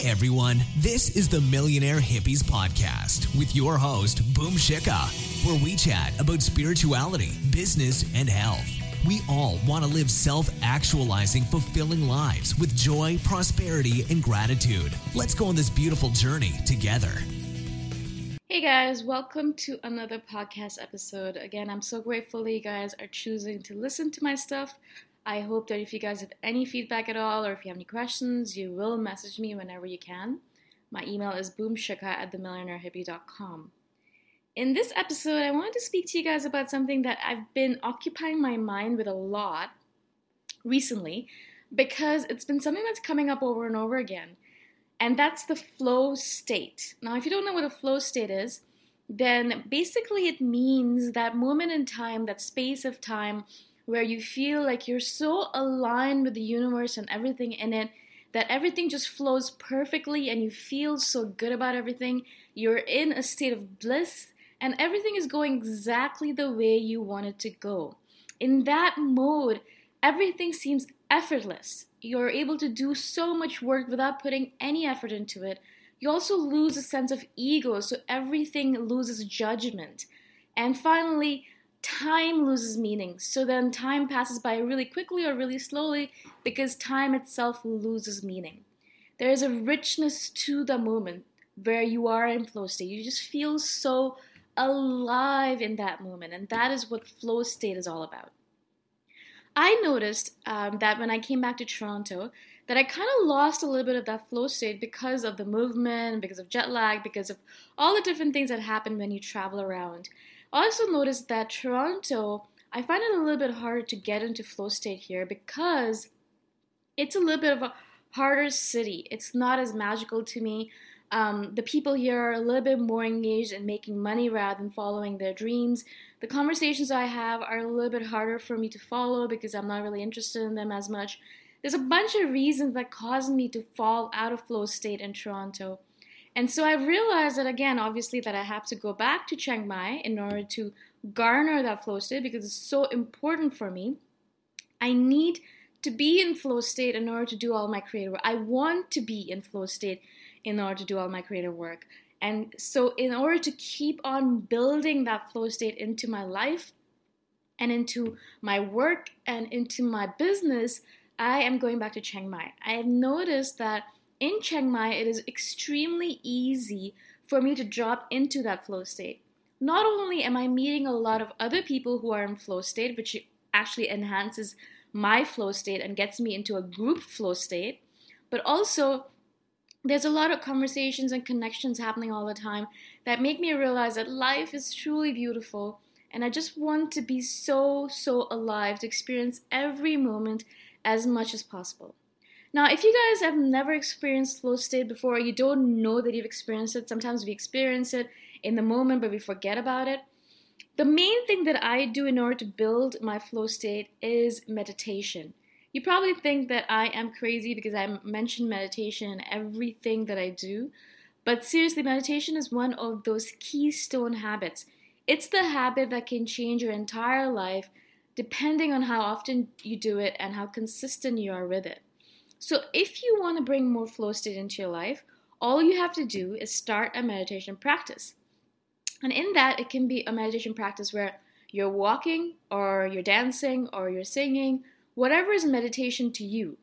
Hey everyone, this is the Millionaire Hippies Podcast with your host, Boom Shikha, where we chat about spirituality, business, and health. We all want to live self actualizing, fulfilling lives with joy, prosperity, and gratitude. Let's go on this beautiful journey together. Hey guys, welcome to another podcast episode. Again, I'm so grateful that you guys are choosing to listen to my stuff. I hope that if you guys have any feedback at all or if you have any questions, you will message me whenever you can. My email is boomshikha at themillionairehippie.com. In this episode, I wanted to speak to you guys about something that I've been occupying my mind with a lot recently because it's been something that's coming up over and over again, and that's the flow state. Now, if you don't know what a flow state is, then basically it means that moment in time, that space of time where you feel like you're so aligned with the universe and everything in it that everything just flows perfectly and you feel so good about everything. You're in a state of bliss and everything is going exactly the way you want it to go. In that mode, everything seems effortless. You're able to do so much work without putting any effort into it. You also lose a sense of ego, so everything loses judgment. And finally, time loses meaning. So then time passes by really quickly or really slowly because time itself loses meaning. There is a richness to the moment where you are in flow state. You just feel so alive in that moment. And that is what flow state is all about. I noticed um, that when I came back to Toronto, that I kind of lost a little bit of that flow state because of the movement, because of jet lag, because of all the different things that happen when you travel around. Also noticed that Toronto, I find it a little bit harder to get into flow state here because it's a little bit of a harder city. It's not as magical to me. Um, the people here are a little bit more engaged in making money rather than following their dreams. The conversations I have are a little bit harder for me to follow because I'm not really interested in them as much. There's a bunch of reasons that caused me to fall out of flow state in Toronto. And so I realized that again, obviously, that I have to go back to Chiang Mai in order to garner that flow state because it's so important for me. I need to be in flow state in order to do all my creative work. I want to be in flow state in order to do all my creative work. And so, in order to keep on building that flow state into my life and into my work and into my business, I am going back to Chiang Mai. I have noticed that in Chiang Mai, it is extremely easy for me to drop into that flow state. Not only am I meeting a lot of other people who are in flow state, which actually enhances my flow state and gets me into a group flow state, but also there's a lot of conversations and connections happening all the time that make me realize that life is truly beautiful and I just want to be so, so alive to experience every moment as much as possible. Now, if you guys have never experienced flow state before, you don't know that you've experienced it. Sometimes we experience it in the moment, but we forget about it. The main thing that I do in order to build my flow state is meditation. You probably think that I am crazy because I mention meditation in everything that I do. But seriously, meditation is one of those keystone habits. It's the habit that can change your entire life depending on how often you do it and how consistent you are with it. So, if you want to bring more flow state into your life, all you have to do is start a meditation practice. And in that, it can be a meditation practice where you're walking, or you're dancing, or you're singing, whatever is meditation to you.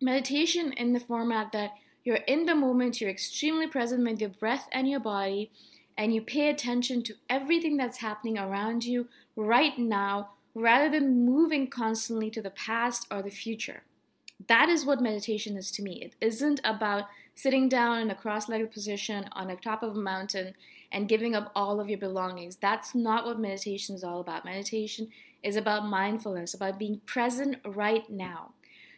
Meditation in the format that you're in the moment, you're extremely present with your breath and your body, and you pay attention to everything that's happening around you right now rather than moving constantly to the past or the future. That is what meditation is to me. It isn't about sitting down in a cross legged position on the top of a mountain and giving up all of your belongings. That's not what meditation is all about. Meditation is about mindfulness, about being present right now.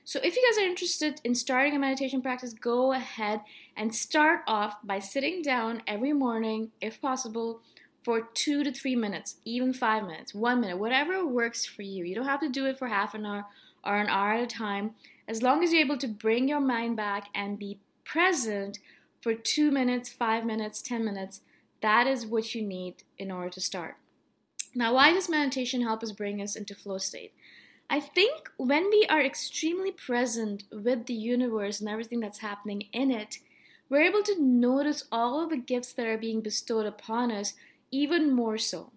So, if you guys are interested in starting a meditation practice, go ahead and start off by sitting down every morning, if possible, for two to three minutes, even five minutes, one minute, whatever works for you. You don't have to do it for half an hour or an hour at a time. As long as you're able to bring your mind back and be present for two minutes, five minutes, 10 minutes, that is what you need in order to start. Now, why does meditation help us bring us into flow state? I think when we are extremely present with the universe and everything that's happening in it, we're able to notice all of the gifts that are being bestowed upon us even more so.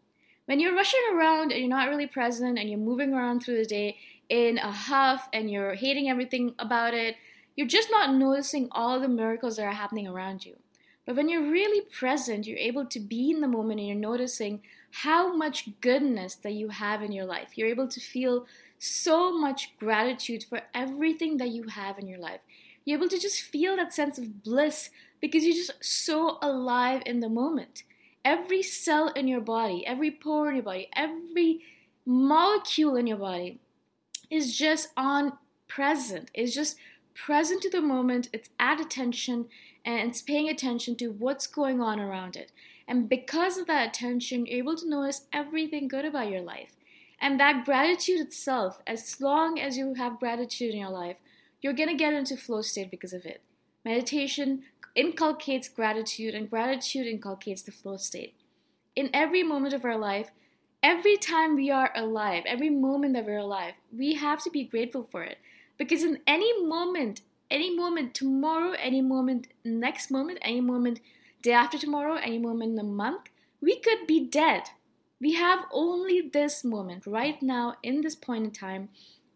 When you're rushing around and you're not really present and you're moving around through the day in a huff and you're hating everything about it, you're just not noticing all the miracles that are happening around you. But when you're really present, you're able to be in the moment and you're noticing how much goodness that you have in your life. You're able to feel so much gratitude for everything that you have in your life. You're able to just feel that sense of bliss because you're just so alive in the moment. Every cell in your body, every pore in your body, every molecule in your body is just on present. It's just present to the moment. It's at attention and it's paying attention to what's going on around it. And because of that attention, you're able to notice everything good about your life. And that gratitude itself, as long as you have gratitude in your life, you're going to get into flow state because of it. Meditation inculcates gratitude, and gratitude inculcates the flow state. In every moment of our life, every time we are alive, every moment that we're alive, we have to be grateful for it. Because in any moment, any moment tomorrow, any moment next moment, any moment day after tomorrow, any moment in a month, we could be dead. We have only this moment right now in this point in time.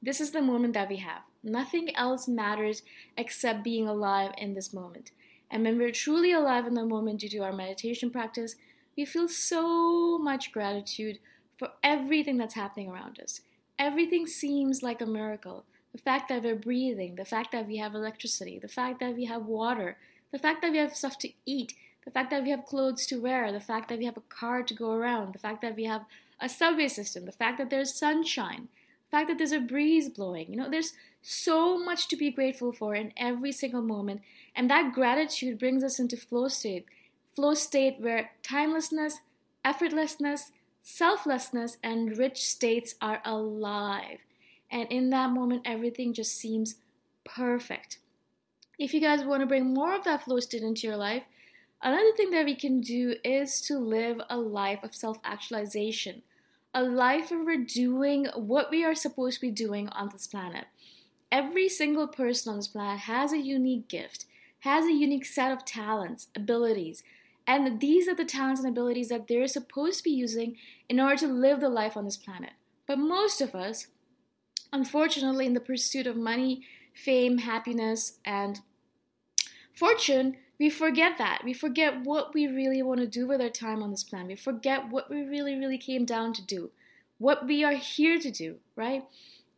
This is the moment that we have. Nothing else matters except being alive in this moment. And when we're truly alive in the moment due to our meditation practice, we feel so much gratitude for everything that's happening around us. Everything seems like a miracle. The fact that we're breathing, the fact that we have electricity, the fact that we have water, the fact that we have stuff to eat, the fact that we have clothes to wear, the fact that we have a car to go around, the fact that we have a subway system, the fact that there's sunshine, the fact that there's a breeze blowing. You know, there's so much to be grateful for in every single moment. And that gratitude brings us into flow state. Flow state where timelessness, effortlessness, selflessness, and rich states are alive. And in that moment, everything just seems perfect. If you guys want to bring more of that flow state into your life, another thing that we can do is to live a life of self actualization, a life where we're doing what we are supposed to be doing on this planet. Every single person on this planet has a unique gift, has a unique set of talents, abilities, and these are the talents and abilities that they're supposed to be using in order to live the life on this planet. But most of us, unfortunately, in the pursuit of money, fame, happiness, and fortune, we forget that. We forget what we really want to do with our time on this planet. We forget what we really, really came down to do, what we are here to do, right?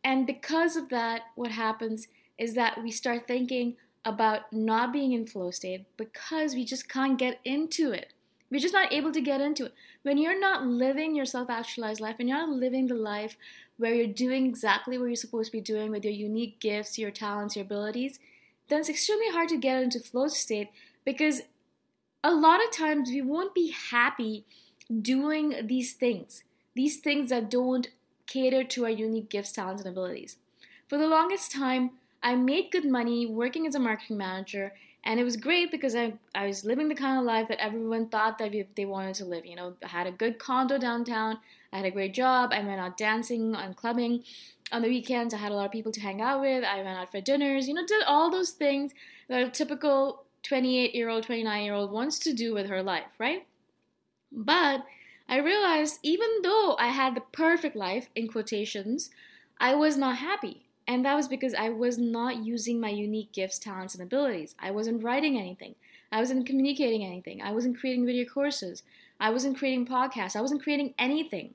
And because of that, what happens is that we start thinking about not being in flow state because we just can't get into it. We're just not able to get into it. When you're not living your self actualized life and you're not living the life where you're doing exactly what you're supposed to be doing with your unique gifts, your talents, your abilities, then it's extremely hard to get into flow state because a lot of times we won't be happy doing these things, these things that don't cater to our unique gifts, talents, and abilities. For the longest time, I made good money working as a marketing manager, and it was great because I, I was living the kind of life that everyone thought that they wanted to live. You know, I had a good condo downtown, I had a great job, I went out dancing and clubbing. On the weekends, I had a lot of people to hang out with, I went out for dinners, you know, did all those things that a typical 28 year old, 29 year old wants to do with her life, right? But I realized even though I had the perfect life, in quotations, I was not happy. And that was because I was not using my unique gifts, talents, and abilities. I wasn't writing anything. I wasn't communicating anything. I wasn't creating video courses. I wasn't creating podcasts. I wasn't creating anything.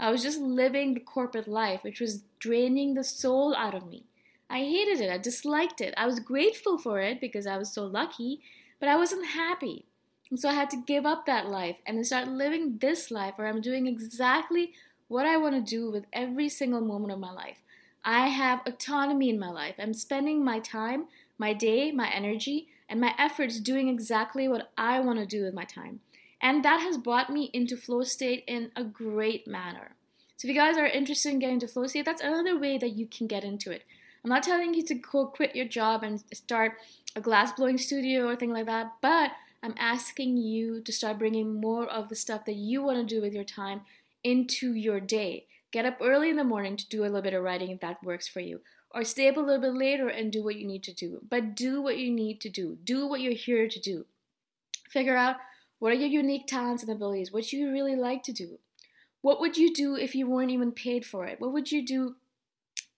I was just living the corporate life, which was draining the soul out of me. I hated it. I disliked it. I was grateful for it because I was so lucky, but I wasn't happy. And so I had to give up that life and start living this life where I'm doing exactly what I want to do with every single moment of my life. I have autonomy in my life. I'm spending my time, my day, my energy, and my efforts doing exactly what I want to do with my time. And that has brought me into flow state in a great manner. So if you guys are interested in getting into flow state, that's another way that you can get into it. I'm not telling you to go quit your job and start a glass blowing studio or thing like that, but I'm asking you to start bringing more of the stuff that you want to do with your time into your day. Get up early in the morning to do a little bit of writing if that works for you. Or stay up a little bit later and do what you need to do. But do what you need to do. Do what you're here to do. Figure out what are your unique talents and abilities, what you really like to do. What would you do if you weren't even paid for it? What would you do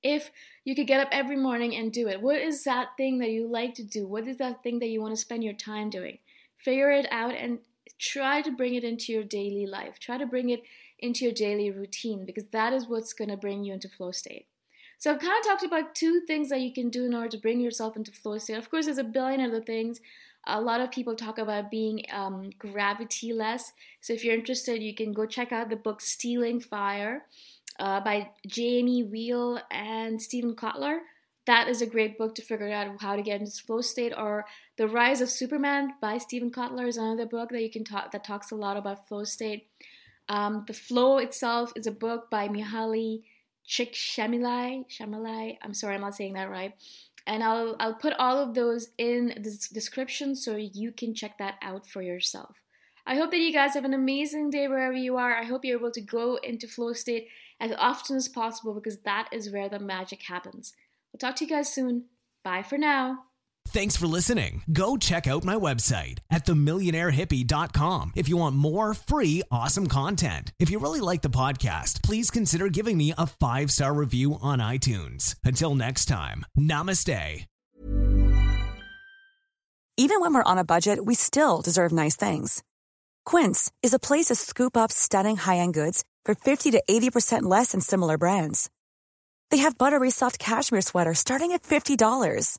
if you could get up every morning and do it? What is that thing that you like to do? What is that thing that you want to spend your time doing? Figure it out and try to bring it into your daily life. Try to bring it into your daily routine because that is what's going to bring you into flow state. So I've kind of talked about two things that you can do in order to bring yourself into flow state. Of course, there's a billion other things. A lot of people talk about being um, gravity less. So if you're interested, you can go check out the book Stealing Fire uh, by Jamie Wheal and Steven Kotler. That is a great book to figure out how to get into flow state. Or The Rise of Superman by Steven Kotler is another book that you can talk that talks a lot about flow state. Um, the Flow itself is a book by Mihaly Csikszentmihalyi. Shamalai. I'm sorry, I'm not saying that right. And I'll I'll put all of those in the description so you can check that out for yourself. I hope that you guys have an amazing day wherever you are. I hope you're able to go into flow state as often as possible because that is where the magic happens. I'll talk to you guys soon. Bye for now. Thanks for listening. Go check out my website at themillionairehippie.com if you want more free, awesome content. If you really like the podcast, please consider giving me a five star review on iTunes. Until next time, namaste. Even when we're on a budget, we still deserve nice things. Quince is a place to scoop up stunning high-end goods for 50 to 80% less than similar brands. They have buttery soft cashmere sweaters starting at $50,